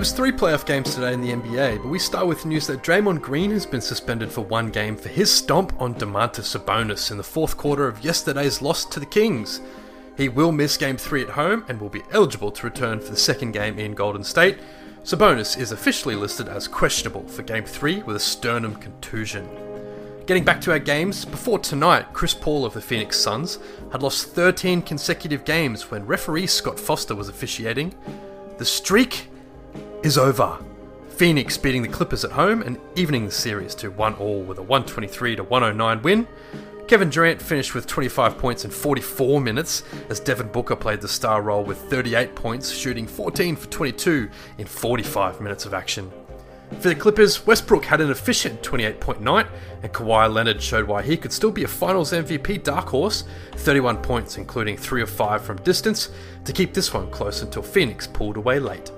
was three playoff games today in the NBA, but we start with news that Draymond Green has been suspended for one game for his stomp on Domantas Sabonis in the fourth quarter of yesterday's loss to the Kings. He will miss game three at home and will be eligible to return for the second game in Golden State. Sabonis is officially listed as questionable for game three with a sternum contusion. Getting back to our games, before tonight, Chris Paul of the Phoenix Suns had lost 13 consecutive games when referee Scott Foster was officiating. The streak is over. Phoenix beating the Clippers at home and evening the series to 1 all with a 123 to 109 win. Kevin Durant finished with 25 points in 44 minutes as Devin Booker played the star role with 38 points, shooting 14 for 22 in 45 minutes of action. For the Clippers, Westbrook had an efficient 28 point night, and Kawhi Leonard showed why he could still be a finals MVP dark horse 31 points, including 3 of 5 from distance, to keep this one close until Phoenix pulled away late.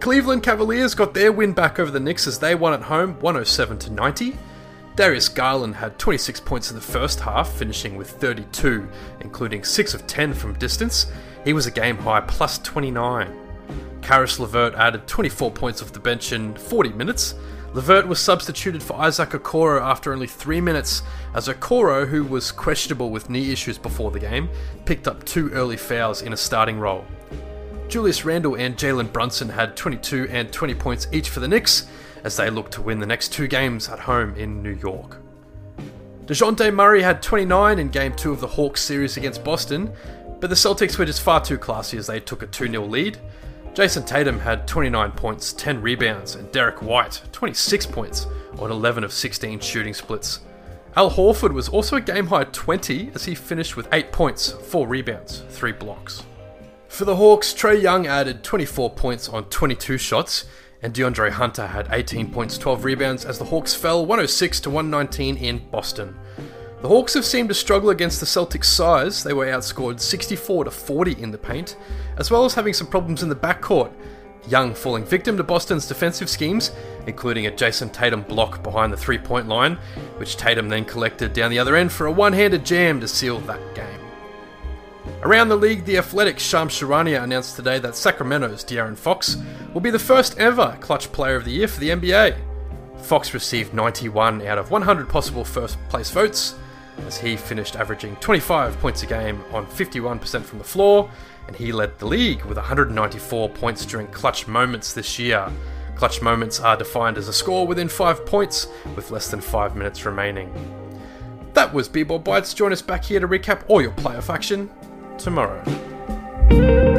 Cleveland Cavaliers got their win back over the Knicks as they won at home 107 to 90. Darius Garland had 26 points in the first half, finishing with 32, including 6 of 10 from distance. He was a game high plus 29. Caris LeVert added 24 points off the bench in 40 minutes. LeVert was substituted for Isaac Okoro after only 3 minutes, as Okoro, who was questionable with knee issues before the game, picked up two early fouls in a starting role. Julius Randle and Jalen Brunson had 22 and 20 points each for the Knicks as they look to win the next two games at home in New York. Dejounte Murray had 29 in Game 2 of the Hawks series against Boston, but the Celtics were just far too classy as they took a 2 0 lead. Jayson Tatum had 29 points, 10 rebounds, and Derrick White 26 points on 11 of 16 shooting splits. Al Horford was also a game high 20 as he finished with 8 points, 4 rebounds, 3 blocks. For the Hawks, Trae Young added 24 points on 22 shots, and DeAndre Hunter had 18 points, 12 rebounds as the Hawks fell 106 to 119 in Boston. The Hawks have seemed to struggle against the Celtics' size. They were outscored 64 to 40 in the paint, as well as having some problems in the backcourt. Young falling victim to Boston's defensive schemes, including a Jayson Tatum block behind the three point line, which Tatum then collected down the other end for a one handed jam to seal that game. Around the league, the Athletic Shams Charania announced today that Sacramento's De'Aaron Fox will be the first ever clutch player of the year for the NBA. Fox received 91 out of 100 possible first place votes, as he finished averaging 25 points a game on 51% from the floor, and he led the league with 194 points during clutch moments this year. Clutch moments are defined as a score within 5 points with less than 5 minutes remaining. That was B-Ball Bites. Join us back here to recap all your playoff action tomorrow.